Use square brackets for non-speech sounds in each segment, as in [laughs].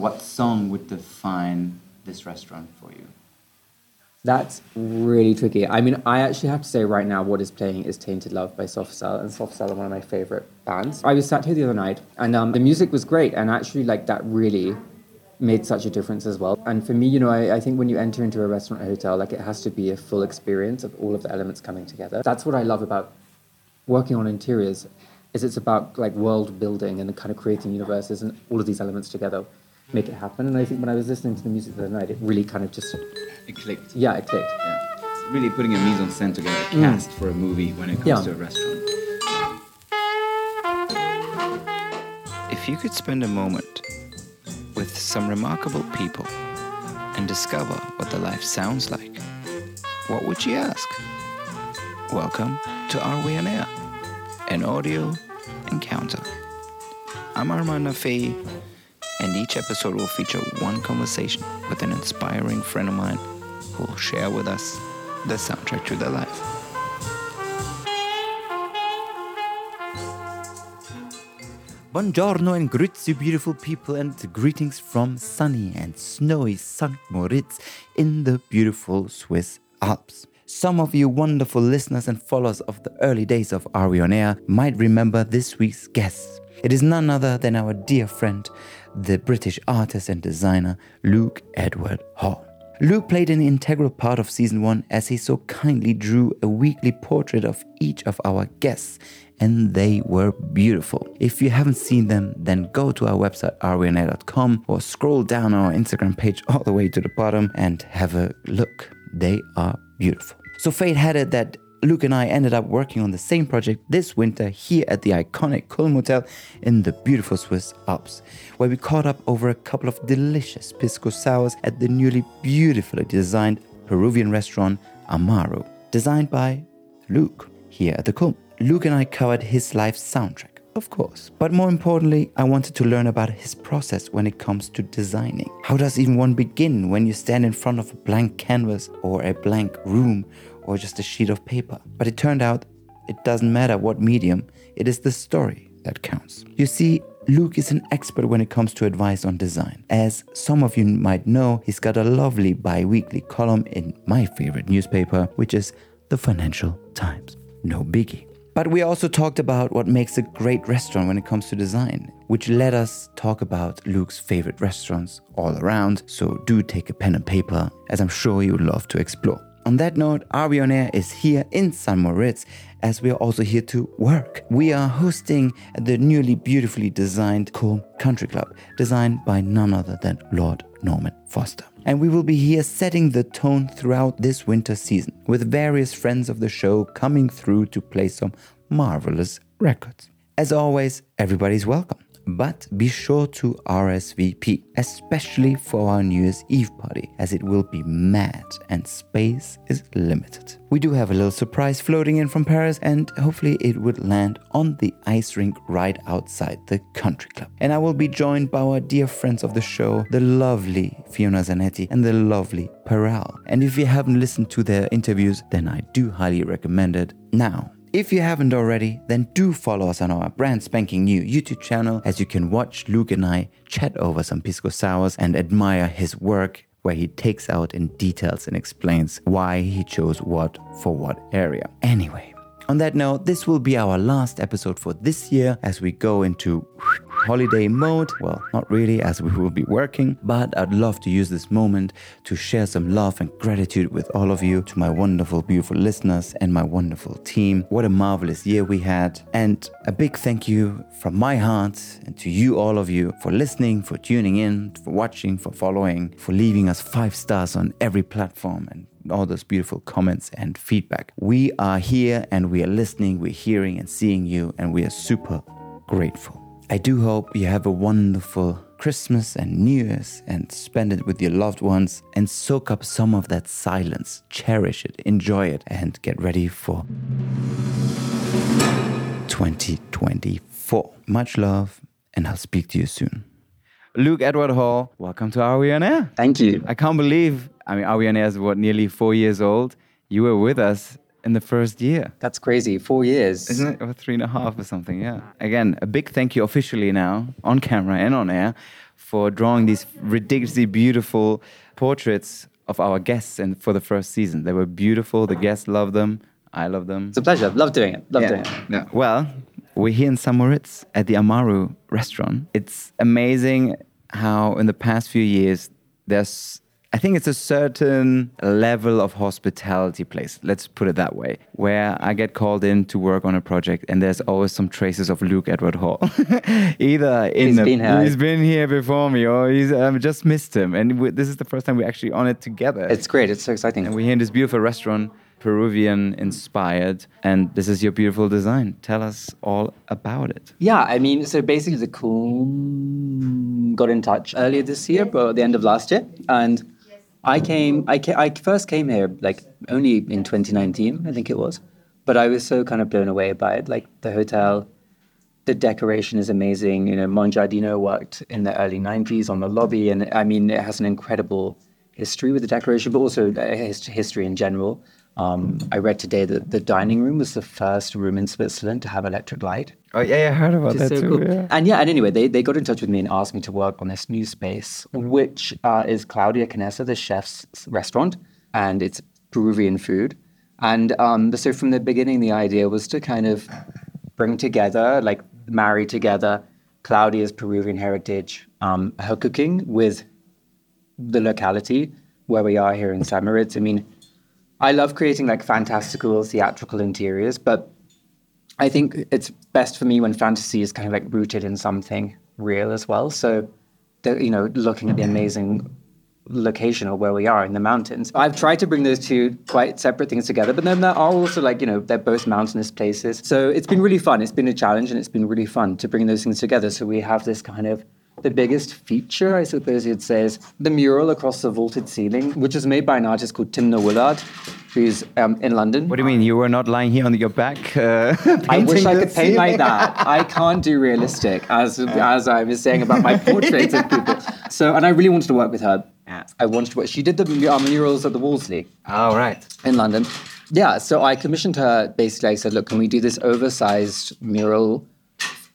what song would define this restaurant for you? That's really tricky. I mean, I actually have to say right now, what is playing is Tainted Love by Soft Cell, and Soft Cell are one of my favorite bands. I was sat here the other night, and um, the music was great, and actually, like, that really made such a difference as well. And for me, you know, I, I think when you enter into a restaurant or hotel, like, it has to be a full experience of all of the elements coming together. That's what I love about working on interiors, is it's about, like, world building and kind of creating universes and all of these elements together make it happen. And I think when I was listening to the music the other night, it really kind of just It clicked. yeah, it clicked. Yeah. It's really putting a mise en scène together, a Mm. cast for a movie when it comes Yeah. to a restaurant. If you could spend a moment with some remarkable people and discover what their life sounds like, what would you ask? Welcome to Are We On Air? An audio encounter. I'm Armand Nafei, and each episode will feature one conversation with an inspiring friend of mine who will share with us the soundtrack to their life. Buongiorno and grüezi, beautiful people, and greetings from sunny and snowy St. Moritz in the beautiful Swiss Alps. Some of you wonderful listeners and followers of the early days of Are We On Air might remember this week's guest. It is none other than our dear friend, the British artist and designer Luke Edward Hall. Luke played an integral part of season one as he so kindly drew a weekly portrait of each of our guests, and they were beautiful. If you haven't seen them, then go to our website areweonair.com or scroll down our Instagram page all the way to the bottom and have a look. They are beautiful. So fate had it that Luke and I ended up working on the same project this winter here at the iconic Kulm Hotel in the beautiful Swiss Alps, where we caught up over a couple of delicious pisco sours at the newly beautifully designed Peruvian restaurant Amaru, designed by Luke here at the Kulm. Luke and I covered his life soundtrack, of course, but more importantly, I wanted to learn about his process when it comes to designing. How does even one begin when you stand in front of a blank canvas or a blank room or just a sheet of paper? But it turned out it doesn't matter what medium, it is the story that counts. You see, Luke is an expert when it comes to advice on design. As some of you might know, he's got a lovely bi weekly column in my favorite newspaper, which is the Financial Times. No biggie. But we also talked about what makes a great restaurant when it comes to design, which let us talk about Luke's favorite restaurants all around. So do take a pen and paper, as I'm sure you would love to explore. On that note, We On Air is here in St. Moritz as we are also here to work. We are hosting the newly beautifully designed Kulm Country Club, designed by none other than Lord Norman Foster. And we will be here setting the tone throughout this winter season with various friends of the show coming through to play some marvelous records. As always, everybody's welcome. But be sure to RSVP, especially for our New Year's Eve party, as it will be mad and space is limited. We do have a little surprise floating in from Paris, and hopefully it would land on the ice rink right outside the country club. And I will be joined by our dear friends of the show, the lovely Fiona Zanetti and the lovely Peral. And if you haven't listened to their interviews, then I do highly recommend it. Now, if you haven't already, then do follow us on our brand spanking new YouTube channel as you can watch Luke and I chat over some Pisco Sours and admire his work where he takes out in details and explains why he chose what for what area. Anyway, on that note, this will be our last episode for this year as we go into holiday mode. Well, not really, as we will be working, but I'd love to use this moment to share some love and gratitude with all of you, to my wonderful, beautiful listeners and my wonderful team. What a marvelous year we had. And a big thank you from my heart and to you, all of you, for listening, for tuning in, for watching, for following, for leaving us five stars on every platform and all those beautiful comments and feedback. We are here and we are listening, we're hearing and seeing you, and we are super grateful. I do hope you have a wonderful Christmas and New Year's and spend it with your loved ones and soak up some of that silence. Cherish it, enjoy it, and get ready for 2024. Much love, and I'll speak to you soon. Luke Edward Hall, welcome to Are We On Air? Thank you. I can't believe, I mean, Are We On Air is what, nearly four years old? You were with us in the first year. That's crazy. Four years. Isn't it? Or three and a half or something, yeah. Again, a big thank you officially now, on camera and on air, for drawing these ridiculously beautiful portraits of our guests and for the first season. They were beautiful. The guests loved them. I love them. It's a pleasure. Love doing it. Love doing it. Yeah. Well, we're here in St. Moritz at the Amaru restaurant. It's amazing how in the past few years there's I think it's a certain level of hospitality place, let's put it that way, where I get called in to work on a project and there's always some traces of Luke Edward Hall. [laughs] Either in He's the, been here. he's been here before me or he's um, just missed him. And we, this is the first time we're actually on it together. It's great. It's so exciting. and we're here in this beautiful restaurant, Peruvian inspired, and this is your beautiful design. Tell us all about it. Yeah, I mean, so basically, the Kulm got in touch earlier this year, but at the end of last year, and I came. I ca I first came here like only in 2019, I think it was, but I was so kind of blown away by it. Like the hotel, the decoration is amazing. You know, Mongiardino worked in the early 90s on the lobby, and I mean, it has an incredible history with the decoration, but also uh, his- history in general. Um, I read today that the dining room was the first room in Switzerland to have electric light. Oh yeah, I heard about Which that so too. cool. Yeah. And yeah, and anyway, they, they got in touch with me and asked me to work on this new space, which uh, is Claudia Canessa, the chef's restaurant, and it's Peruvian food. And um, so from the beginning, the idea was to kind of bring together, like marry together Claudia's Peruvian heritage, um, her cooking with the locality where we are here in San Moritz. I mean, I love creating like fantastical theatrical interiors, but I think it's best for me when fantasy is kind of like rooted in something real as well. So, the, you know, looking at the amazing location of where we are in the mountains. I've tried to bring those two quite separate things together, but then there are also like, you know, they're both mountainous places. So it's been really fun. It's been a challenge and it's been really fun to bring those things together. So we have this kind of the biggest feature, I suppose you'd say, is the mural across the vaulted ceiling, which is made by an artist called Timna Woollard, who's um, in London. What do you mean? You were not lying here on your back? Uh, [laughs] I wish I could paint like that. I can't do realistic, as as I was saying about my [laughs] portraits of people. So, and I really wanted to work with her. I wanted to work. She did the uh, murals at the Wolseley Oh right. in London. Yeah, so I commissioned her. Basically, I said, "Look, can we do this oversized mural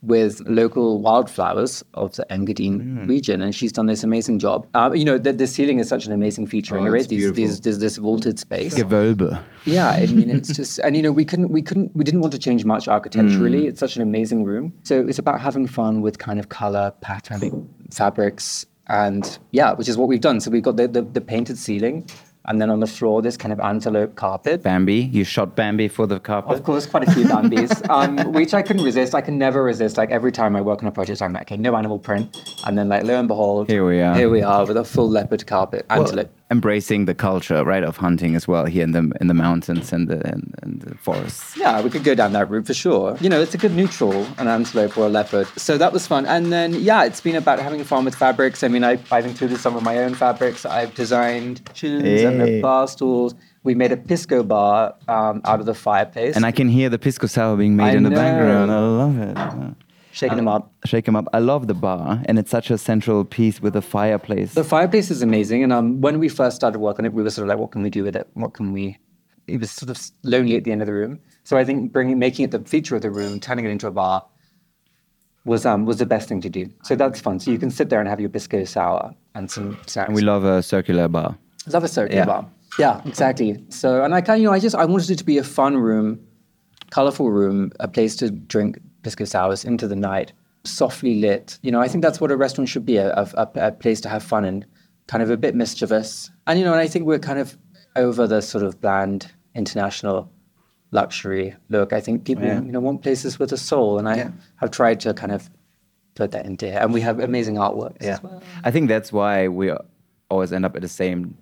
with local wildflowers of the Engadine Hmm. region?" And she's done this amazing job. Uh, you know, the, the ceiling is such an amazing feature, and Oh, right? it's These, beautiful. these, there's this vaulted space. Gewölbe. Yeah, I mean, it's [laughs] just, and you know, we couldn't, we couldn't, we didn't want to change much architecturally. Mm. It's such an amazing room. So it's about having fun with kind of color, pattern, fabrics, and yeah, which is what we've done. So we've got the, the, the painted ceiling, and then on the floor, this kind of antelope carpet. Bambi. You shot Bambi for the carpet. Of course, quite a few Bambis, [laughs] um, which I couldn't resist. I can never resist. Like every time I work on a project, I'm like, okay, no animal print, and then like lo and behold, Here we are. Here we are with a full leopard carpet, Well, antelope. Embracing the culture, right, of hunting as well here in the in the mountains and the and, and the forests. Yeah, we could go down that route for sure. You know, it's a good neutral, an antelope or a leopard. So that was fun. And then, yeah, it's been about having fun with fabrics. I mean, I, I've included some of my own fabrics. I've designed chintz and Hey. the bar stools. We made a pisco bar um, out of the fireplace. And I can hear the pisco sour being made I in the background. I love it. Shaking them up. Shake 'em up. I love the bar, and it's such a central piece with the fireplace. The fireplace is amazing. And um, when we first started working on it, we were sort of like, what can we do with it? What can we? It was sort of lonely at the end of the room. So I think bringing, making it the feature of the room, turning it into a bar, was um was the best thing to do. So that's fun. So you can sit there and have your pisco sour and some snacks. and we love a circular bar. love a circular Yeah. bar. Yeah, exactly. So and I kind you know I just I wanted it to be a fun room, colorful room, a place to drink pisco sours into the night, softly lit. You know, I think that's what a restaurant should be a, a, a place to have fun and kind of a bit mischievous. And, you know, and I think we're kind of over the sort of bland international luxury look. I think people, Yeah. you know, want places with a soul. And I Yeah. have tried to kind of put that into it. And we have amazing artworks as well. I think that's why we always end up at the same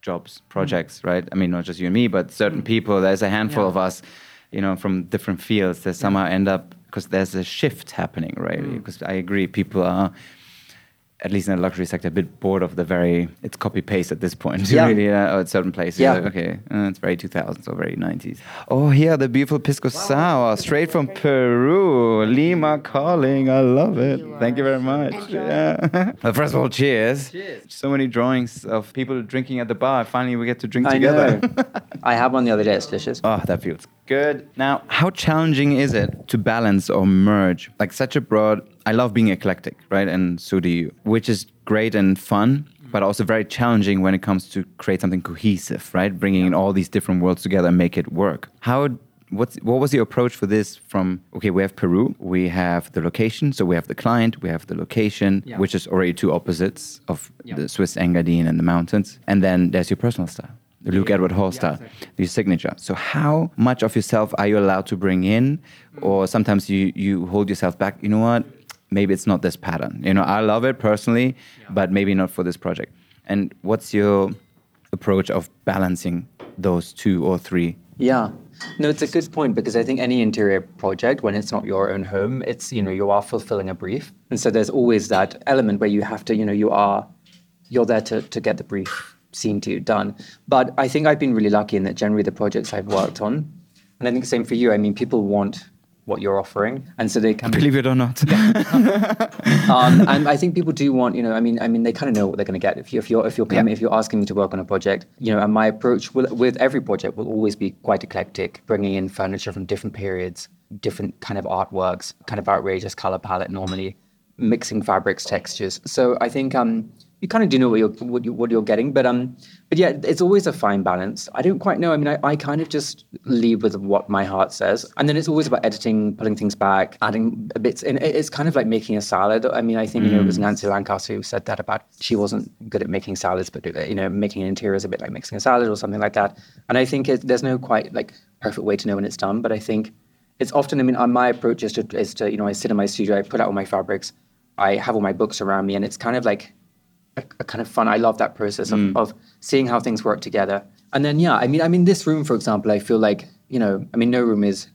jobs, projects, right? I mean, not just you and me, but certain mm. people. There's a handful Yeah. of us, you know, from different fields that somehow end up because there's a shift happening, right? Mm. Because I agree, people are. At least in the luxury sector, a bit bored of the very it's copy paste at this point. [laughs] Yeah. really, uh, at certain places. Yeah. Like, okay, uh, it's very 2000s or very 90s. Oh, here the beautiful pisco sour, straight from Peru. Lima calling, I love it. Thank you very much. Yeah. [laughs] well, first of all, cheers. Cheers. So many drawings of people drinking at the bar. Finally, we get to drink I together. know. [laughs] I have one the other day. It's delicious. Oh, that feels good. Now, how challenging is it to balance or merge like such a broad I love being eclectic, right? And so do you, which is great and fun, but also very challenging when it comes to create something cohesive, right? Bringing in all these different worlds together and make it work. How what's what was your approach for this from okay we have peru we have the location so we have the client we have the location Yeah. which is already two opposites of Yeah. the swiss engadine and the mountains and then there's your personal style the luke Yeah. edward hall style your signature so how much of yourself are you allowed to bring in Mm. or sometimes you you hold yourself back you know what maybe it's not this pattern you know i love it personally but maybe not for this project and what's your approach of balancing those two or three Yeah. No, it's a good point because I think any interior project, when it's not your own home, it's, you know, you are fulfilling a brief. And so there's always that element where you have to, you know, you are, you're there to, to get the brief seen to, done. But I think I've been really lucky in that generally the projects I've worked on, and I think same for you, I mean, people want what you're offering. And so they can believe it or not [laughs] um, and I think people do want, you know, I mean, I mean, they kind of know what they're going to get. If, you, if you're if you're Yeah. if you're asking me to work on a project, you know, and my approach with, with every project will always be quite eclectic, bringing in furniture from different periods, different kind of artworks, kind of outrageous color palette normally, mixing fabrics, textures. So I think um, you kind of do know what you're what, you, what you're getting, but um, but yeah, it's always a fine balance. I don't quite know. I mean, I, I kind of just leave with what my heart says, and then it's always about editing, pulling things back, adding bits. And it's kind of like making a salad. I mean, I think you know it was Nancy Lancaster who said that about she wasn't good at making salads, but uh, you know, making an interior is a bit like mixing a salad or something like that. And I think it, there's no quite like perfect way to know when it's done, but I think it's often. I mean, uh, my approach is to is to you know I sit in my studio, I put out all my fabrics, I have all my books around me, and it's kind of like a, a kind of fun. I love that process of, of seeing how things work together. And then yeah, I mean, I mean, this room, for example, I feel like you know, I mean, no room is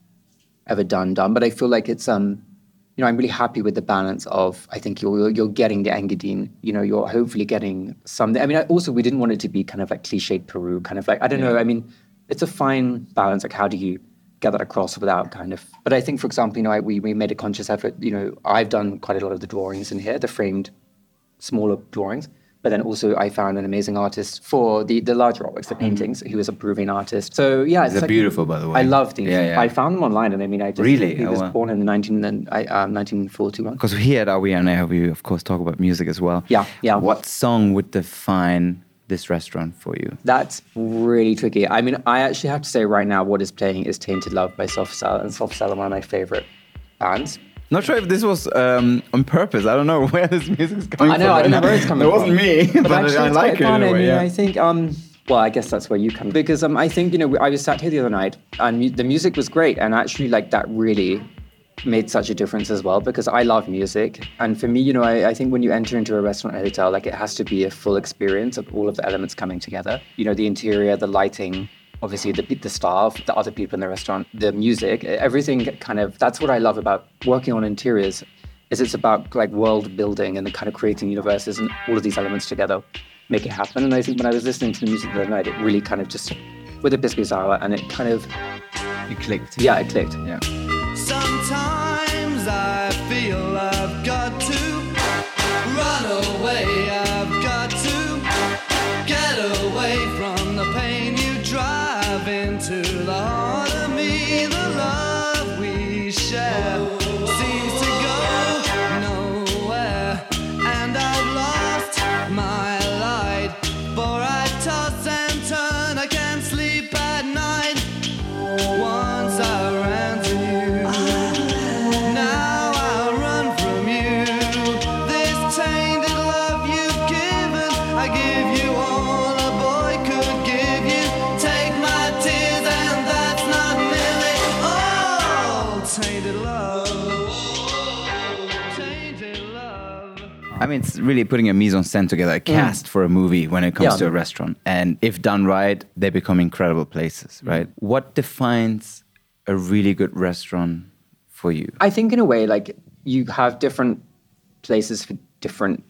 ever done done, but I feel like it's um, you know, I'm really happy with the balance of. I think you're you're getting the Engadine. You know, you're hopefully getting something. I mean, I, also we didn't want it to be kind of like cliched Peru, kind of like I don't know. I mean, it's a fine balance. Like, how do you get that across without kind of? But I think, for example, you know, I, we we made a conscious effort. You know, I've done quite a lot of the drawings in here, the framed smaller drawings. But then also, I found an amazing artist for the, the larger artworks, the paintings, who was a Peruvian artist. So yeah, it's They're like- beautiful, by the way. I love these. Yeah, yeah. I found them online, and I mean, I just Really? He Oh, was wow. born in the 19 and I, um, 1941. Because here at Are We On Air, we of course talk about music as well. Yeah, yeah. What song would define this restaurant for you? That's really tricky. I mean, I actually have to say right now, what is playing is "Tainted Love" by Soft Cell, and Soft Cell are one of my favorite bands. Not sure if this was um, on purpose. I don't know [laughs] where this music is coming I from. know, I don't know where it's coming It from. It wasn't me, but, actually, I like it. fun. in a I way, mean, yeah. I think, um, well, I guess that's where you come because um, I think you know I was sat here the other night and mu- the music was great, and actually like that really made such a difference as well because I love music, and for me, you know, I, I think when you enter into a restaurant or hotel, like it has to be a full experience of all of the elements coming together. You know, the interior, the lighting. Obviously, the, the staff, the other people in the restaurant, the music, everything kind of. That's what I love about working on interiors is it's about like world building and the kind of creating universes and all of these elements together make it happen. And I think when I was listening to the music the other night, it really kind of just with the pisco sour and it kind of It clicked. yeah, it clicked. Yeah. Sometimes I mean, it's really putting a mise en scène together, a mm. cast for a movie when it comes Yeah. to a restaurant. And if done right, they become incredible places, mm. right? What defines a really good restaurant for you? I think in a way, like you have different places for different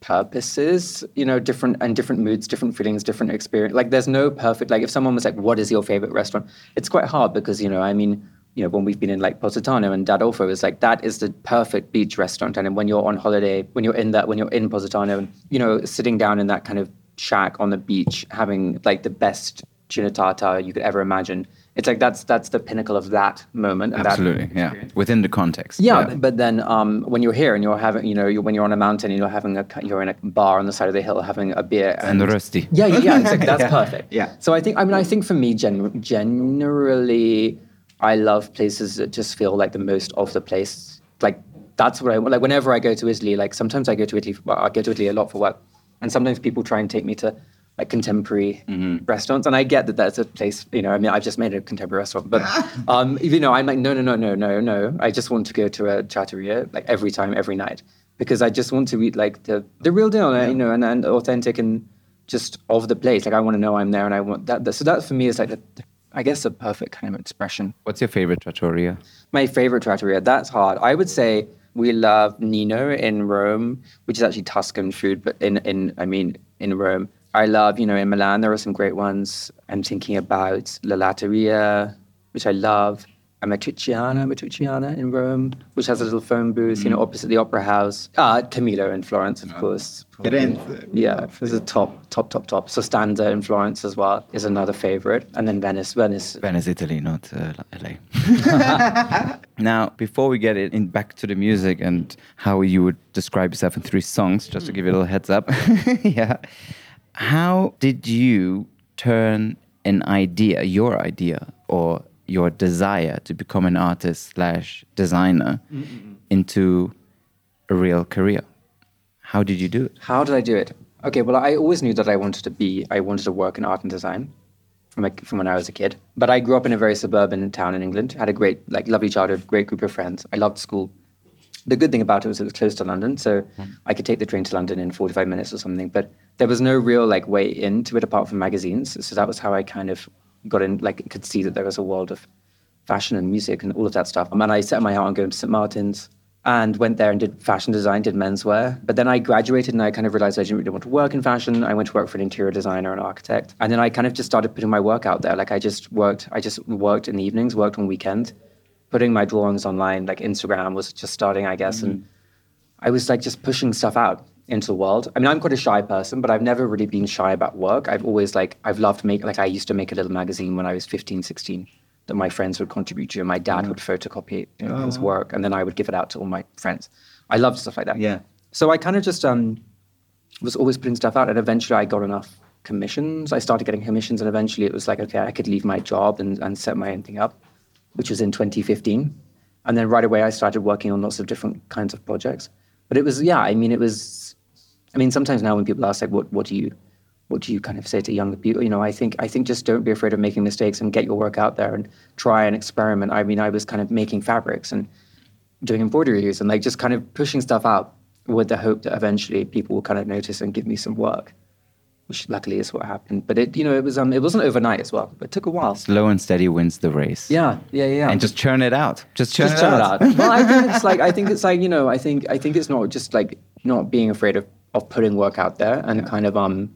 purposes, you know, different and different moods, different feelings, different experience. Like there's no perfect like if someone was like, What is your favorite restaurant? It's quite hard because, you know, I mean, you know, when we've been in like Positano and Da Adolfo is like that is the perfect beach restaurant. And when you're on holiday, when you're in that when you're in Positano, and you know, sitting down in that kind of shack on the beach, having like the best tuna tartar you could ever imagine. It's like that's that's the pinnacle of that moment. and that- Absolutely, yeah. Within the context. yeah, but then um, when you're here and you're having, you know, you're, when you're on a mountain and you're having a, you're in a bar on the side of the hill having a beer And rusty. Yeah, yeah, yeah exactly. That's [laughs] Yeah. perfect. Yeah. So I think, I mean, I think for me, gen- generally, I love places that just feel like the most of the place. Like that's what I like. Whenever I go to Italy, like sometimes I go to Italy. Well, I go to Italy a lot for work, and sometimes people try and take me to like contemporary restaurants, and I get that that's a place. You know, I mean, I've just made a contemporary restaurant, but [laughs] um, you know, I'm like, no, no, no, no, no, no. I just want to go to a trattoria like every time, every night, because I just want to eat like the the real deal, you know, and, and authentic and just of the place. Like I want to know I'm there, and I want that. that so that for me is like, the, I guess, the perfect kind of expression. What's your favorite trattoria? My favorite trattoria. That's hard. I would say we love Nino in Rome, which is actually Tuscan food, but in in I mean in Rome. I love you know in Milan there are some great ones. I'm thinking about La Latteria, which I love. And Matriciana, Matriciana in Rome, which has a little phone booth, you know, opposite the Opera House. Ah, Camillo in Florence, of course. Firenze. Yeah, this is top, top, top, top. Sostanza in Florence as well is another favorite, and then Venice. Venice. Venice, Italy, not uh, LA. [laughs] [laughs] now, before we get it in back to the music and how you would describe yourself in three songs, just to give you a little heads up, [laughs] yeah. How did you turn an idea, your idea, or your desire to become an artist slash designer into a real career? How did you do it? How did I do it? Okay, well, I always knew that I wanted to be, I wanted to work in art and design from, like, from when I was a kid. But I grew up in a very suburban town in England, had a great, like, lovely childhood, great group of friends. I loved school. The good thing about it was it was close to London, so mm-hmm. I could take the train to London in 45 minutes or something. But there was no real, like, way into it apart from magazines. So that was how I kind of got in, like, could see that there was a world of fashion and music and all of that stuff. And I set my heart on going to St. Martin's and went there and did fashion design, did menswear. But then I graduated and I kind of realized I didn't really want to work in fashion. I went to work for an interior designer and architect. And then I kind of just started putting my work out there. Like I just worked, I just worked in the evenings, worked on weekends, putting my drawings online. Like Instagram was just starting, I guess. And mm. I was like just pushing stuff out into the world. I mean, I'm quite a shy person, but I've never really been shy about work. I've always like, I've loved make, like I used to make a little magazine when I was 15, 16 that my friends would contribute to and my dad would photocopy you know, his work and then I would give it out to all my friends. I loved stuff like that. Yeah. So I kind of just um, was always putting stuff out and eventually I got enough commissions. I started getting commissions and eventually it was like, okay, I could leave my job and, and set my own thing up, which was in 2015. And then right away I started working on lots of different kinds of projects. But it was, yeah, I mean, it was, I mean, sometimes now when people ask like, what, what do you, what do you kind of say to younger people? You know, I think, I think just don't be afraid of making mistakes and get your work out there and try and experiment. I mean, I was kind of making fabrics and doing embroideries and like just kind of pushing stuff out with the hope that eventually people will kind of notice and give me some work, which luckily is what happened. But it, you know, it was um, it wasn't overnight as well. It took a while. Slow and steady wins the race. Yeah, yeah, yeah. And just churn it out. Just churn, just it, it out. out. well, I think it's [laughs] like I think it's like you know I think I think it's not just like not being afraid of, of putting work out there and kind of um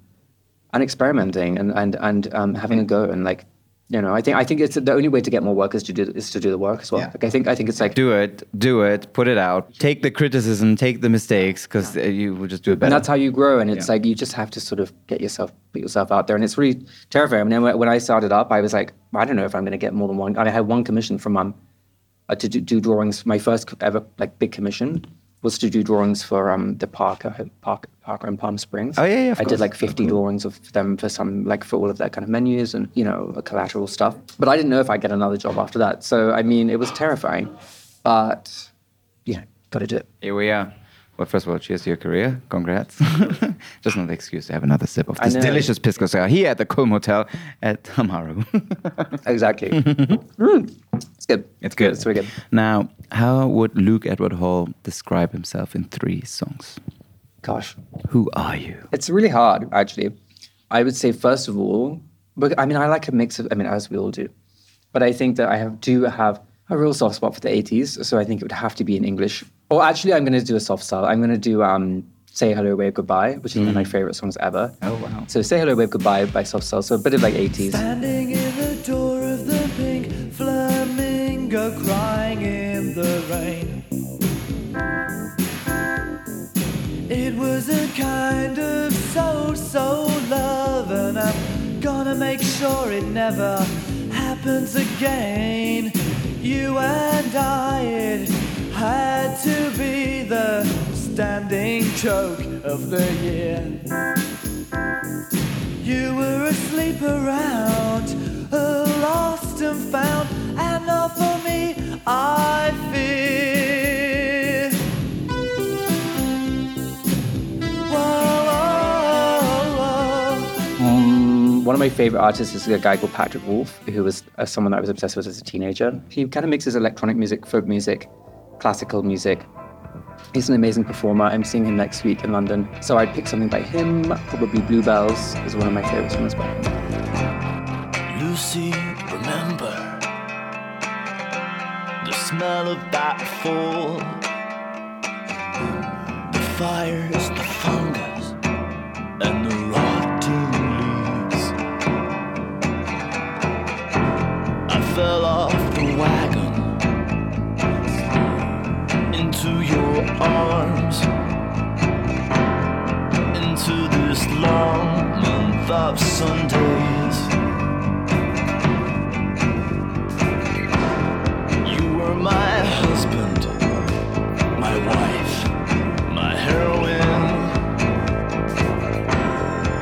and experimenting and and and um, having a go and like you know I think I think it's the only way to get more work is to do is to do the work as well. Yeah. Like I think I think it's like do it, do it, put it out. Take the criticism, take the mistakes, because you will just do it better. And that's how you grow. And it's Yeah. like you just have to sort of get yourself, put yourself out there. And it's really terrifying. I mean, when- when I started up, I was like, I don't know if I'm going to get more than one. I had one commission from um, uh, to do, do drawings. My first ever like big commission was to do drawings for um the Parker Park, Parker in Palm Springs. Oh, yeah, yeah, of I course. did like 50 drawings of them for some like for all of their kind of menus and you know collateral stuff. But I didn't know if I'd get another job after that. So I mean, it was terrifying. But yeah, got to do it. Here we are. Well, first of all, cheers to your career. Congrats. [laughs] Just another excuse to have another sip of this delicious pisco sour here at the Kulm Hotel at Amaru. [laughs] Exactly. [laughs] Mm. It's good. it's good. It's really good. Now, how would Luke Edward Hall describe himself in three songs? Gosh, Who are you? it's really hard actually. I would say first of all, but I mean I like a mix of. I mean as we all do, but I think that I have do have a real soft spot for the '80s. So I think it would have to be in English. Or actually, I'm going to do a Soft Cell. I'm going to do um, "Say Hello, Wave Goodbye," which is one of my favorite songs ever. Oh, wow. So "Say Hello, Wave Goodbye" by Soft Cell. So a bit of like '80s. Standing in the door of the pink flamingo, crying in the rain. It was a kind of so so love, and I'm gonna gonna make sure it never happens again. You and I, it had to be the standing joke of the year. You were asleep around, lost and found, and not for me, I fear. Whoa, whoa, whoa. One of my favorite artists is a guy called Patrick Wolf, who was uh, someone that I was obsessed with as a teenager. He kind of mixes electronic music, folk music, classical music. He's an amazing performer. I'm seeing him next week in London. So I'd pick something by him. Probably Bluebells is one of my favorite songs by him. Lucy, remember the smell of that fall, the fires, the month of Sundays. You were my husband, my wife, my heroine.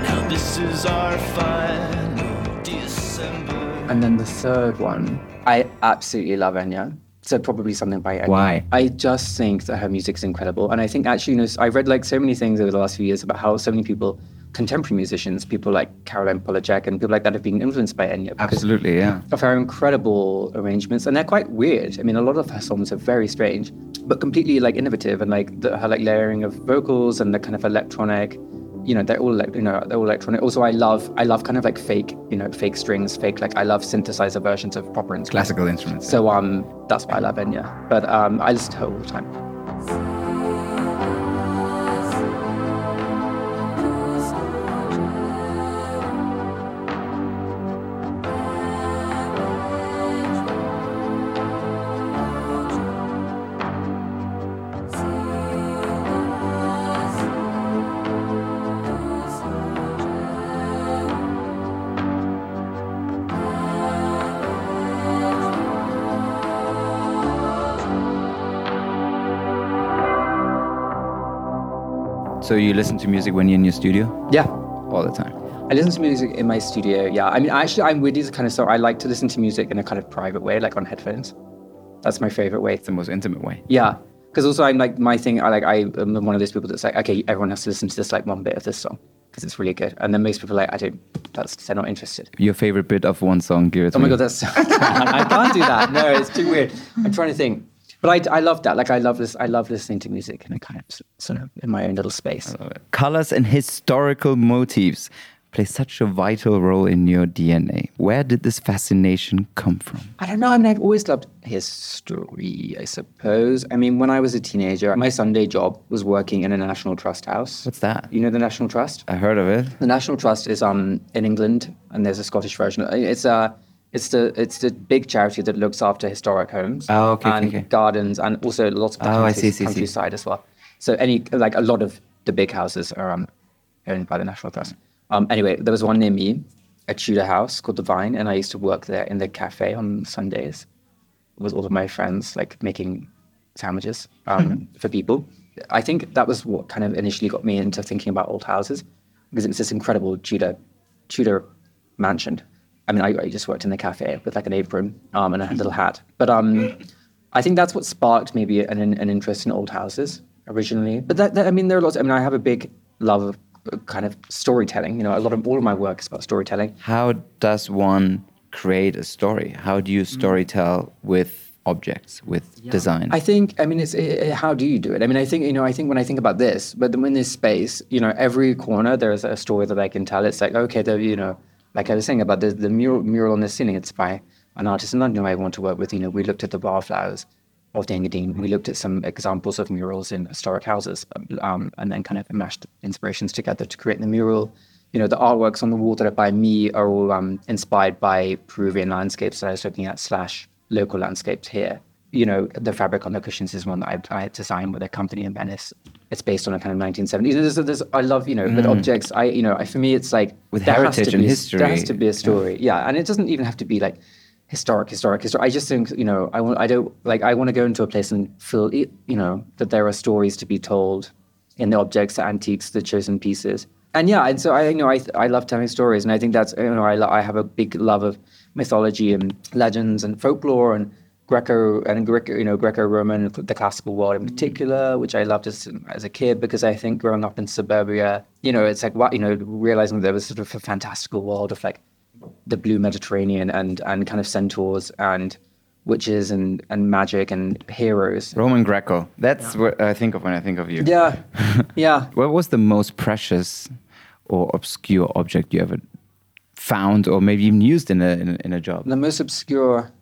Now this is our final December. And then the third one, I absolutely love Enya. So probably something by Enya. Why? I just think that her music's incredible. And I think actually, you know, I've read like so many things over the last few years about how so many people, contemporary musicians, people like Caroline Polachek and people like that have been influenced by Enya. Absolutely, yeah. of her incredible arrangements, and they're quite weird. I mean, a lot of her songs are very strange, but completely like innovative, and like the, her like layering of vocals and the kind of electronic. You know, they're all like you know they're all electronic. Also, I love I love kind of like fake you know fake strings, fake like I love synthesizer versions of proper instruments. Classical instruments. So um, that's why I love Enya. But um, I listen to her all the time. So you listen to music when you're in your studio Yeah, all the time. I listen to music in my studio. Yeah, I mean, actually, I'm weirdly the kind of so I like to listen to music in a kind of private way, like on headphones. That's my favorite way. It's the most intimate way. Yeah, because also I'm like my thing. I like I am one of those people that's like, okay, everyone has to listen to this like one bit of this song because it's really good, and then most people are like, I don't. That's they're not interested. Your favorite bit of one song, give it Oh my me. god, that's [laughs] I can't do that. No, it's too weird. I'm trying to think. But I, I love that. Like I love this. I love listening to music in a kind of sort of in my own little space. Colors and historical motifs play such a vital role in your DNA. Where did this fascination come from? I don't know. I mean, I've always loved history. I suppose. I mean, when I was a teenager, my Sunday job was working in a National Trust house. What's that? You know the National Trust? I heard of it. The National Trust is um in England, and there's a Scottish version. It's a it's the it's the big charity that looks after historic homes. Oh, okay, okay, and okay. gardens, and also lots of the Oh, see, see, see. countryside as well. So any like a lot of the big houses are um, owned by the National Trust. Um, anyway, there was one near me, a Tudor house called the Vyne, and I used to work there in the cafe on Sundays with all of my friends, like making sandwiches um, for people. I think that was what kind of initially got me into thinking about old houses because it was this incredible Tudor Tudor mansion. I mean, I, I just worked in the cafe with like an apron um, and a little hat. But um, I think that's what sparked maybe an, an interest in old houses originally. But that, that, I mean, there are lots. I mean, I have a big love of uh, kind of storytelling. You know, a lot of all of my work is about storytelling. How does one create a story? How do you storytell with objects, with design? I think, I mean, it's eh, how do you do it? I mean, I think, you know, I think when I think about this, but then in this space, you know, every corner there's a story that I can tell. It's like, okay, the, you know, like I was saying about the, the mural, mural on the ceiling, it's by an artist in London I want to work with. You know, we looked at the wildflowers of the Engadine. We looked at some examples of murals in historic houses um, and then kind of mashed inspirations together to create the mural. You know, the artworks on the wall that are by me are all um, inspired by Peruvian landscapes that I was looking at slash local landscapes here. You know, the fabric on the cushions is one that I, I designed with a company in Venice. It's based on a kind of 1970s. There's, there's, I love, you know, with objects. I, you know, I, for me, it's like Mm. With heritage and be history. There has to be a story, yeah. And it doesn't even have to be like historic, historic, historic. I just think, you know, I want, I don't like, I want to go into a place and feel, you know, that there are stories to be told in the objects, the antiques, the chosen pieces. And yeah, and so I, you know, I, I love telling stories, and I think that's, you know, I, I have a big love of mythology and legends and folklore and Greco and Greco, you know, Greco-Roman, the classical world in mm. particular, which I loved as as a kid because I think growing up in suburbia, you know, it's like what you know, realizing there was sort of a fantastical world of like the blue Mediterranean and and kind of centaurs and witches and and magic and heroes. Roman Greco. That's what I think of when I think of you. Yeah, [laughs] yeah. What was the most precious or obscure object you ever found or maybe even used in a in a, in a job? The most obscure.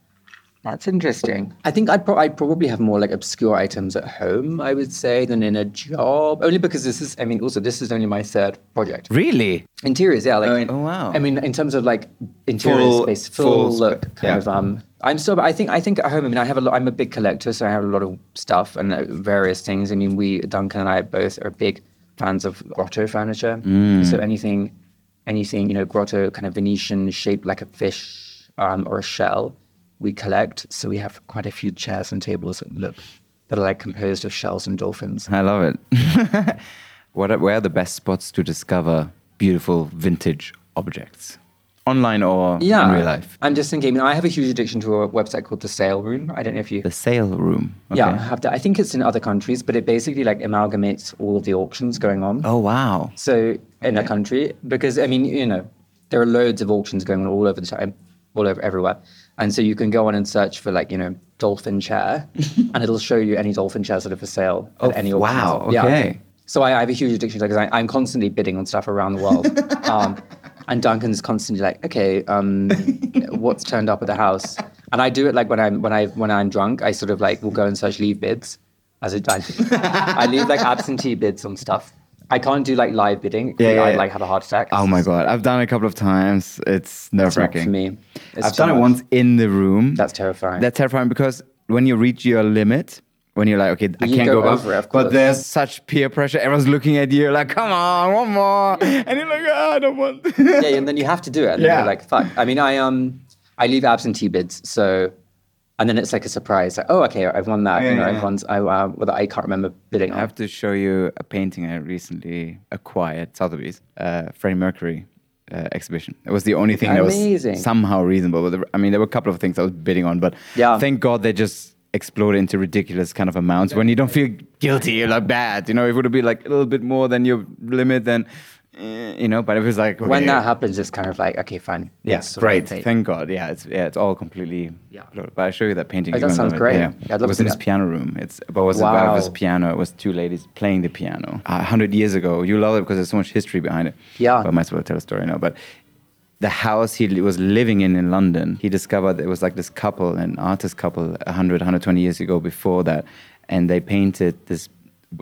That's interesting. I think I'd, pro- I'd probably have more like obscure items at home, I would say, than in a job. Only because this is, I mean, also, this is only my third project. Really? Interiors, yeah. Like, Oh, in- oh, wow. I mean, in terms of like interior Full- space, full full, sp- look, kind yeah. of. Um, I'm still, but I think, I think at home. I mean, I have a lot. I'm a big collector, so I have a lot of stuff and uh, various things. I mean, we Duncan and I both are big fans of grotto furniture. Mm. So anything, anything, you know, grotto kind of Venetian shaped like a fish um, or a shell, we collect. So we have quite a few chairs and tables that look that are like composed of shells and dolphins. I love it. [laughs] what are, where are the best spots to discover beautiful vintage objects? Online or Yeah, in real life? I'm just thinking. I, mean, I have a huge addiction to a website called the Sale Room. I don't know if you. The sale room. Yeah, I have to. I think it's in other countries, but it basically like amalgamates all of the auctions going on. Oh wow. So in a country, because I mean, you know, there are loads of auctions going on all over the time, all over everywhere, and so you can go on and search for like you know dolphin chair, [laughs] and it'll show you any dolphin chairs that are for sale Oh, any wow, Yeah. okay. So I, I have a huge addiction because I'm constantly bidding on stuff around the world. [laughs] um, and Duncan's constantly like, okay, um, [laughs] what's turned up at the house? And I do it like when I'm when I when I'm drunk, I sort of like will go and search leave bids. As a, I, I leave like absentee bids on stuff. I can't do like live bidding. Yeah, yeah, I like have a heart attack. Oh my god, I've done it a couple of times. It's nerve wracking for me. It's I've done it once in the room. That's terrifying. That's terrifying because when you reach your limit, when you're like, okay, I You can't go go, above, over it, of but there's such peer pressure. Everyone's looking at you like, come on, one more, and you're like, oh, I don't want. yeah, and then you have to do it. And Yeah. you're like, fuck. I mean, I um, I leave absentee bids, so, and then it's like a surprise. Like, oh, okay, I've won that. Yeah, you know, yeah, I've won. I uh, well, I can't remember bidding I on. have to show you a painting I recently acquired, Sotheby's, uh, Freddie Mercury uh, exhibition. It was the only thing that Amazing. was somehow reasonable. But there, I mean, there were a couple of things I was bidding on, but Yeah. thank God they just exploded into ridiculous kind of amounts. When you don't feel guilty, you're like bad. You know, if it would have been like a little bit more than your limit, then you know. But it was like When that happens, it's kind of like, okay, fine. Yeah, Let's sort of great. take- Thank God. Yeah, it's yeah, it's all completely. Yeah. But I show you that painting. Oh, that sounds love it. great. Yeah, Yeah, I'd love it was in see his piano room. It's but was above Wow. his piano. It was two ladies playing the piano. Uh, a hundred years ago. You love it because there's so much history behind it. Yeah. But I might as well tell a story now. But the house he was living in in London, he discovered it was like this couple, an artist couple, 100, 120 years ago before that, and they painted this.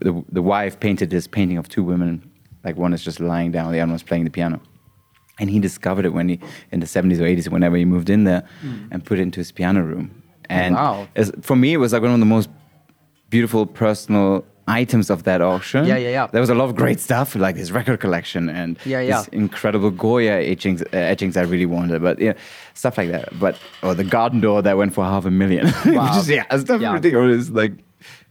The, the wife painted this painting of two women, like one is just lying down, the other one's playing the piano. And he discovered it when he, in the 70s or 80s, whenever he moved in there, and put it into his piano room. And wow. as, for me, it was like one of the most beautiful personal items of that auction. Yeah, yeah, yeah. There was a lot of great stuff, like his record collection and Yeah, his yeah. incredible Goya etchings, uh, etchings I really wanted, but yeah, stuff like that. But or the garden door that went for half a million, [laughs] Wow. which is yeah, stuff Yeah. ridiculous. Like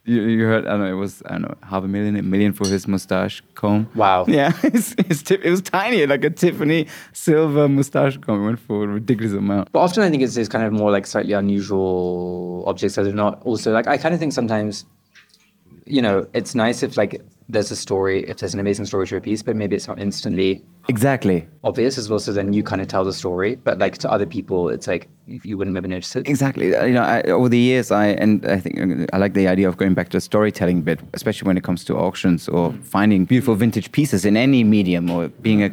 you, you heard, I don't know, it was I don't know, half a million, a million for his mustache comb. Wow. [laughs] Yeah, his, his tip, it was tiny, like a Tiffany silver mustache comb. It went for a ridiculous amount. But often I think it's, it's kind of more like slightly unusual objects that are not also like I kind of think sometimes, you know, it's nice if like there's a story, if there's an amazing story to a piece, but maybe it's not instantly Exactly. obvious as well. So then you kind of tell the story, but like to other people, it's like you wouldn't maybe notice it. Exactly. Uh, You know, I, over the years, I and I think I like the idea of going back to the storytelling bit, especially when it comes to auctions or finding beautiful vintage pieces in any medium or being a,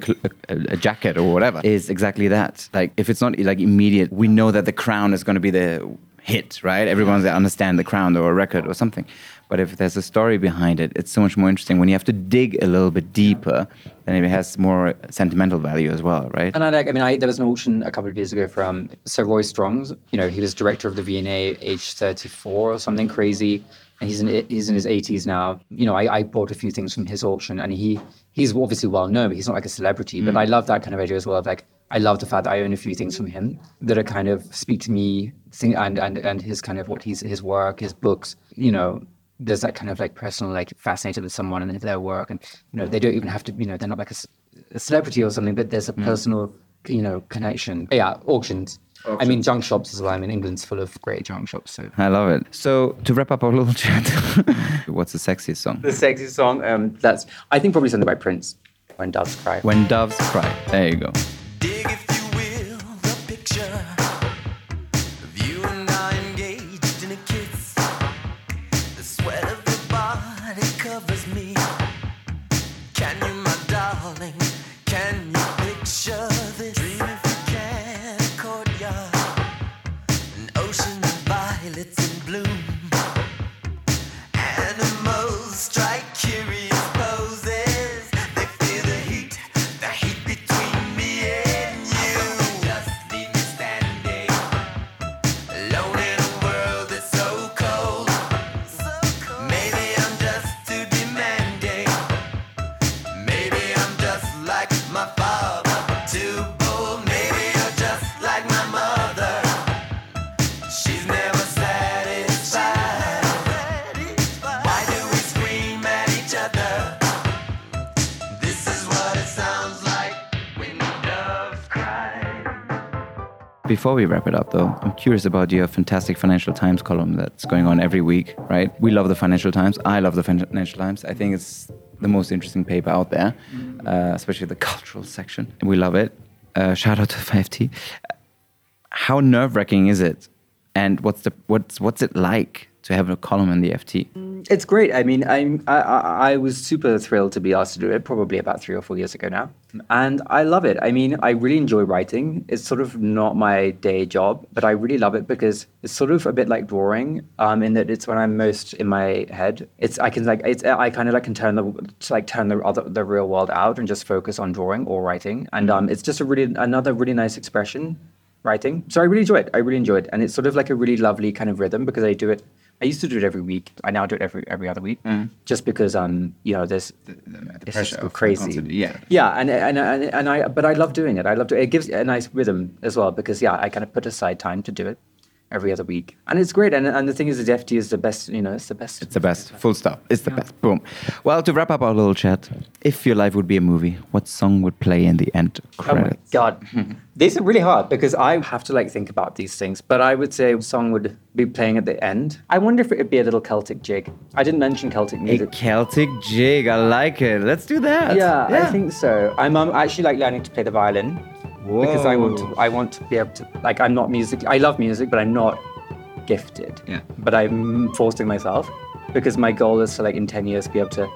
a, a jacket or whatever. Is exactly that. Like if it's not like immediate, we know that the crown is going to be the hit, right? Everyone's that understand the crown or a record or something. But if there's a story behind it, it's so much more interesting when you have to dig a little bit deeper, then it has more sentimental value as well, right? And I like, I mean, I, there was an auction a couple of years ago from Sir Roy Strong's. You know, he was director of the V&A, age 34 or something crazy. And he's in, he's in his 80s now. You know, I, I bought a few things from his auction and he he's obviously well known, but he's not like a celebrity. But mm. I love that kind of idea as well of like, I love the fact that I own a few things from him that are kind of speak to me thing, and, and, and his kind of what he's, his work, his books, you know, there's that kind of like personal like fascinated with someone and their work and you know they don't even have to you know they're not like a celebrity or something but there's a personal you know connection yeah auctions I mean junk shops as well I mean England's full of great junk shops so I love it. So to wrap up our little chat, [laughs] what's the sexiest song? the sexiest song um that's I think probably something by Prince when doves cry When Doves Cry. There you go. Covers me. Before we wrap it up, though, I'm curious about your fantastic Financial Times column that's going on every week, right? We love the Financial Times. I love the Financial Times. I think it's the most interesting paper out there, uh, especially the [laughs] cultural section. We love it. Uh, shout out to FT. How nerve wracking is it? And what's the what's what's it like to have a column in the FT? It's great. I mean, I'm, I, I, I was super thrilled to be asked to do it, probably about three or four years ago now. And I love it. I mean, I really enjoy writing. It's sort of not my day job, but I really love it because it's sort of a bit like drawing, um, in that it's when I'm most in my head. It's I can like it's I kind of like can turn the like turn the other the real world out and just focus on drawing or writing. And um, it's just a really another really nice expression writing. So I really enjoy it. I really enjoy it, and it's sort of like a really lovely kind of rhythm because I do it. I used to do it every week. I now do it every every other week, just because um you know there's it's pressure just of crazy. yeah. yeah, and, and and and I but I love doing it. I love to. It gives a nice rhythm as well because yeah, I kind of put aside time to do it every other week, and it's great. And and the thing is, the FT is the best. You know, it's the best. It's the best. Full stop. It's the best. Boom. Well, to wrap up our little chat, if your life would be a movie, what song would play in the end Oh my credits? god, these are really hard because I have to like think about these things. But I would say a song would be playing at the end. I wonder if it would be a little Celtic jig. I didn't mention Celtic music. A. Celtic jig. I like it. Let's do that. Yeah, I think so. I'm um, actually like learning to play the violin because I want to. I want to be able to. Like, I'm not music. I love music, but I'm not gifted. Yeah. But I'm forcing myself because my goal is to like in ten years be able to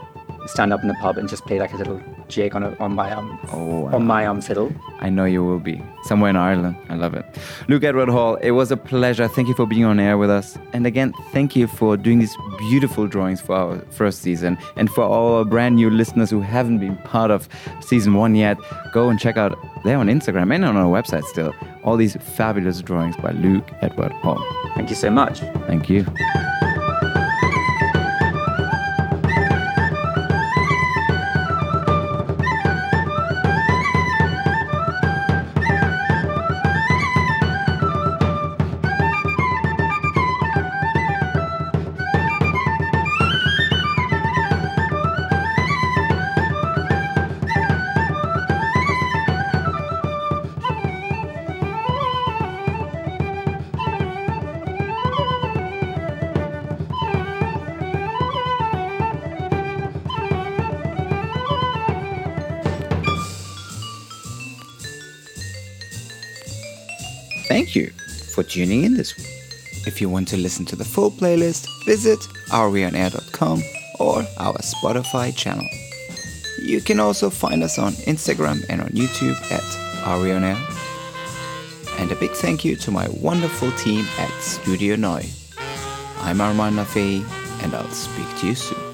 stand up in the pub and just play like a little jig on a, on my um Oh, wow. on my um fiddle. I know you will be somewhere in Ireland. I love it. Luke Edward Hall, it was a pleasure. Thank you for being on air with us. And again, thank you for doing these beautiful drawings for our first season. And for all our brand new listeners who haven't been part of season one yet, go and check out there on Instagram and on our website still all these fabulous drawings by Luke Edward Hall. Thank you so much. Thank you. Tuning in this week. If you want to listen to the full playlist, visit areweonair.com or our Spotify channel. You can also find us on Instagram and on YouTube at Are We On Air. And a big thank you to my wonderful team at Studio Neu. I'm Armand Nafei, and I'll speak to you soon.